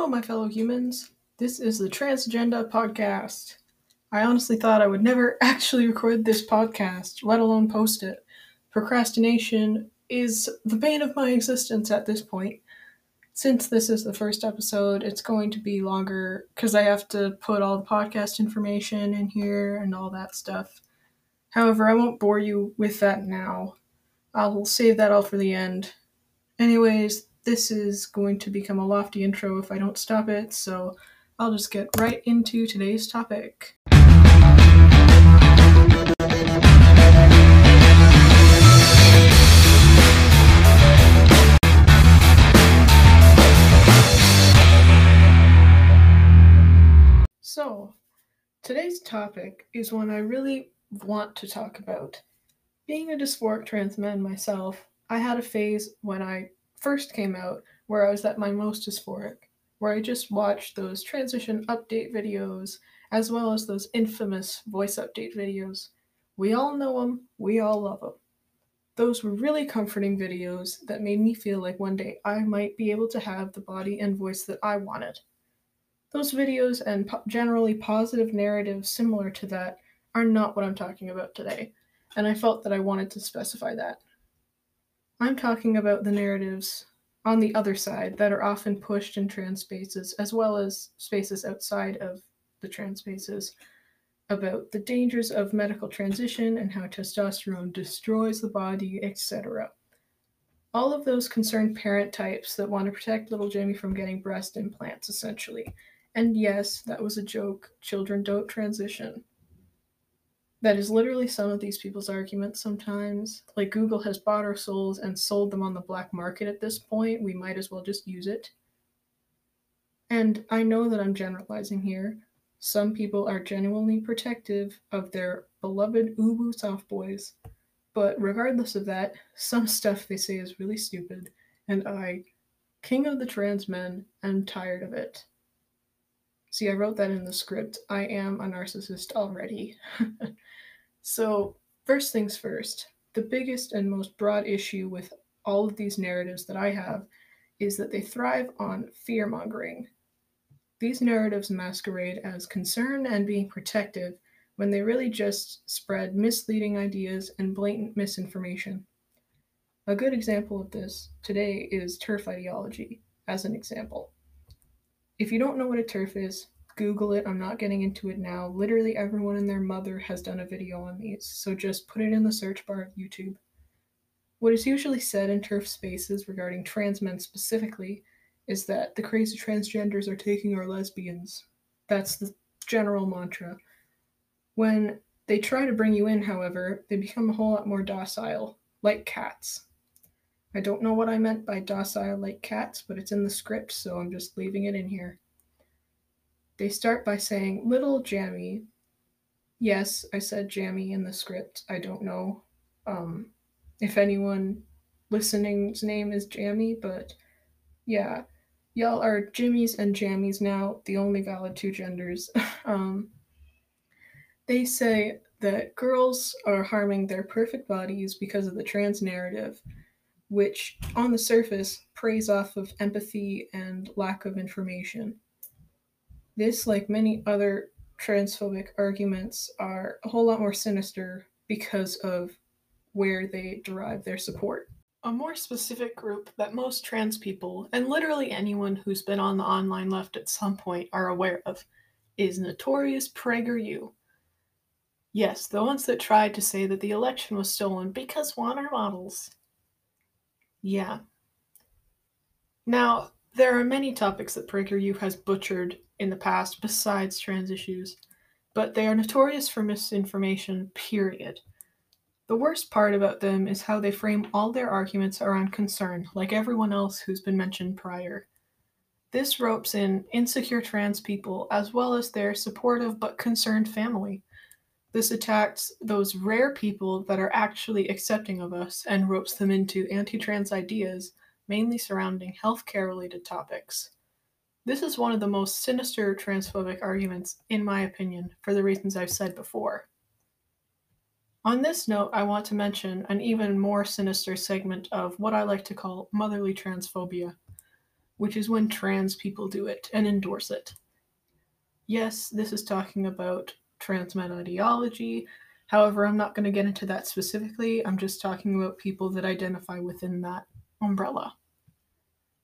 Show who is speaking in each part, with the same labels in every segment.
Speaker 1: Hello, my fellow humans. This is the Transagenda podcast. I honestly thought I would never actually record this podcast, let alone post it. Procrastination is the bane of my existence at this point. Since this is the first episode, it's going to be longer because I have to put all the podcast information in here and all that stuff. However, I won't bore you with that now. I'll save that all for the end. Anyways, this is going to become a lofty intro if I don't stop it, so I'll just get right into today's topic. So, today's topic is one I really want to talk about. Being a dysphoric trans man myself, I had a phase when I first came out where I was at my most dysphoric, where I just watched those transition update videos as well as those infamous voice update videos. We all know them, we all love them. Those were really comforting videos that made me feel like one day I might be able to have the body and voice that I wanted. Those videos and po- generally positive narratives similar to that are not what I'm talking about today, and I felt that I wanted to specify that. I'm talking about the narratives on the other side that are often pushed in trans spaces, as well as spaces outside of the trans spaces, about the dangers of medical transition and how testosterone destroys the body, etc. All of those concern parent types that want to protect little Jimmy from getting breast implants, essentially. And yes, that was a joke. Children don't transition. That is literally some of these people's arguments sometimes. Like Google has bought our souls and sold them on the black market at this point. We might as well just use it. And I know that I'm generalizing here. Some people are genuinely protective of their beloved Ubu soft boys. But regardless of that, some stuff they say is really stupid, and I, king of the trans men, am tired of it. See, I wrote that in the script. I am a narcissist already. so, first things first, the biggest and most broad issue with all of these narratives that I have is that they thrive on fear mongering. These narratives masquerade as concern and being protective when they really just spread misleading ideas and blatant misinformation. A good example of this today is TERF ideology, as an example. If you don't know what a TERF is, Google it. I'm not getting into it now. Literally everyone and their mother has done a video on these, so just put it in the search bar of YouTube. What is usually said in TERF spaces regarding trans men specifically is that the crazy transgenders are taking our lesbians. That's the general mantra. When they try to bring you in, however, they become a whole lot more docile, like cats. I don't know what I meant by docile like cats, but it's in the script, so I'm just leaving it in here. They start by saying, Little Jammy. Yes, I said Jammy in the script. I don't know um, if anyone listening's name is Jammy, but yeah, y'all are Jimmies and Jammies now, the only valid two genders. um, they say that girls are harming their perfect bodies because of the trans narrative which on the surface preys off of empathy and lack of information. This, like many other transphobic arguments, are a whole lot more sinister because of where they derive their support. A more specific group that most trans people, and literally anyone who's been on the online left at some point, are aware of is Notorious PragerU. Yes, the ones that tried to say that the election was stolen because water models. Yeah. Now, there are many topics that PragerU has butchered in the past besides trans issues, but they are notorious for misinformation, period. The worst part about them is how they frame all their arguments around concern, like everyone else who's been mentioned prior. This ropes in insecure trans people as well as their supportive but concerned family. This attacks those rare people that are actually accepting of us and ropes them into anti trans ideas, mainly surrounding healthcare related topics. This is one of the most sinister transphobic arguments, in my opinion, for the reasons I've said before. On this note, I want to mention an even more sinister segment of what I like to call motherly transphobia. which is when trans people do it and endorse it. Yes, this is talking about transmed ideology. However, I'm not going to get into that specifically. I'm just talking about people that identify within that umbrella.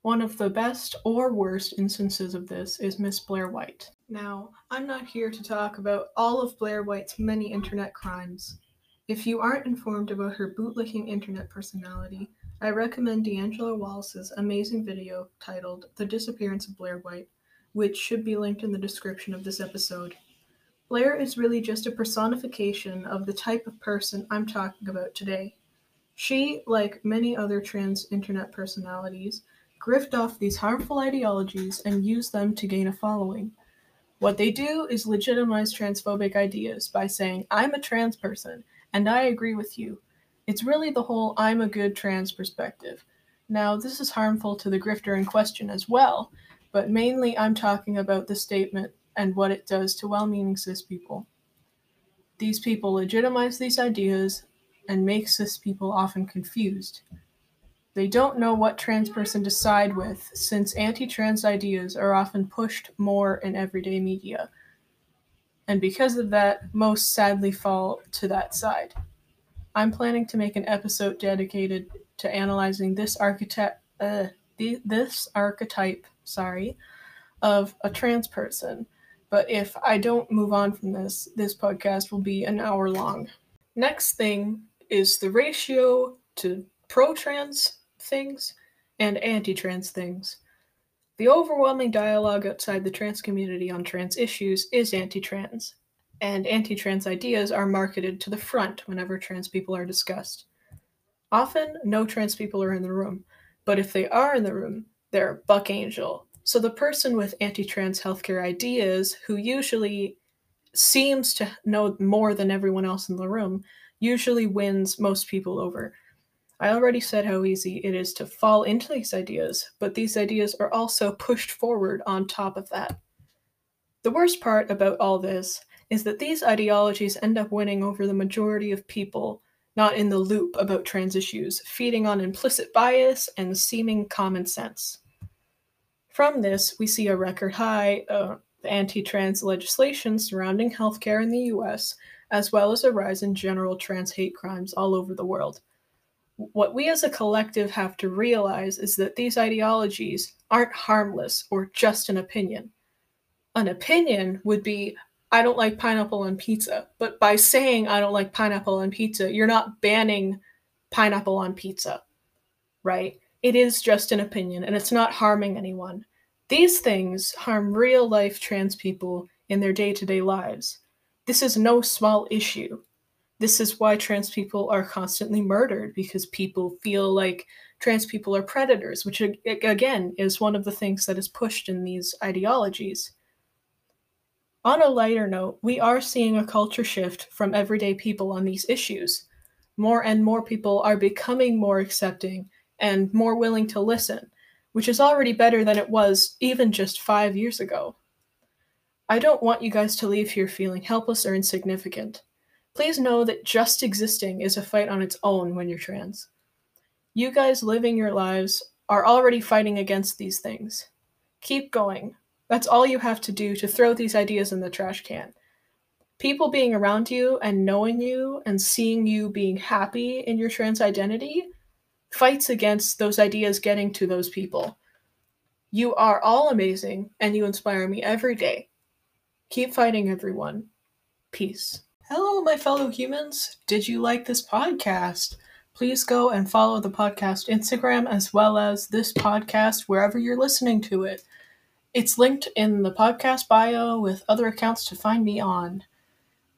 Speaker 1: One of the best or worst instances of this is Miss Blair White. Now, I'm not here to talk about all of Blair White's many internet crimes. If you aren't informed about her bootlicking internet personality, I recommend D'Angelo Wallace's amazing video titled The Disappearance of Blair White, which should be linked in the description of this episode. Blair is really just a personification of the type of person I'm talking about today. She, like many other trans internet personalities, grift off these harmful ideologies and use them to gain a following. What they do is legitimize transphobic ideas by saying, I'm a trans person, and I agree with you. It's really the whole I'm a good trans perspective. Now, this is harmful to the grifter in question as well, but mainly I'm talking about the statement and what it does to well meaning cis people. These people legitimize these ideas and makes cis people often confused. They don't know what trans person to side with, since anti trans ideas are often pushed more in everyday media. And because of that, most sadly fall to that side. I'm planning to make an episode dedicated to analyzing this archetype, uh, this archetype, sorry, of a trans person. But if I don't move on from this, this podcast will be an hour long. Next thing is the ratio to pro trans things and anti trans things. The overwhelming dialogue outside the trans community on trans issues is anti trans, and anti trans ideas are marketed to the front whenever trans people are discussed. Often, no trans people are in the room, but if they are in the room, they're Buck Angel. So the person with anti trans healthcare ideas, who usually seems to know more than everyone else in the room, usually wins most people over I already said how easy it is to fall into these ideas, but these ideas are also pushed forward on top of that. The worst part about all this is that these ideologies end up winning over the majority of people not in the loop about trans issues, feeding on implicit bias and seeming common sense. From this, we see a record high uh, anti trans legislation surrounding healthcare in the US, as well as a rise in general trans hate crimes all over the world what we as a collective have to realize is that these ideologies aren't harmless or just an opinion. An opinion would be, I don't like pineapple on pizza. But by saying I don't like pineapple on pizza, you're not banning pineapple on pizza, right? It is just an opinion and it's not harming anyone. These things harm real life trans people in their day to day lives. This is no small issue. This is why trans people are constantly murdered because people feel like trans people are predators, which again is one of the things that is pushed in these ideologies. On a lighter note, we are seeing a culture shift from everyday people on these issues. More and more people are becoming more accepting and more willing to listen, which is already better than it was even just five years ago. I don't want you guys to leave here feeling helpless or insignificant. Please know that just existing is a fight on its own when you're trans. You guys living your lives are already fighting against these things. Keep going. That's all you have to do to throw these ideas in the trash can. People being around you and knowing you and seeing you being happy in your trans identity fights against those ideas getting to those people. You are all amazing and you inspire me every day. Keep fighting, everyone. Peace. Hello, my fellow humans. Did you like this podcast? Please go and follow the podcast Instagram as well as this podcast wherever you're listening to it. It's linked in the podcast bio with other accounts to find me on.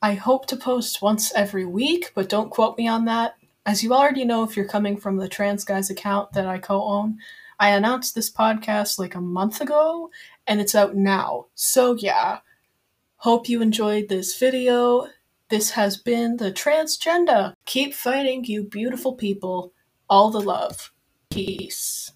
Speaker 1: I hope to post once every week, but don't quote me on that. As you already know, if you're coming from the Trans Guys account that I co own, I announced this podcast like a month ago and it's out now. So, yeah. Hope you enjoyed this video. This has been the Transagenda. Keep fighting, you beautiful people. All the love. Peace.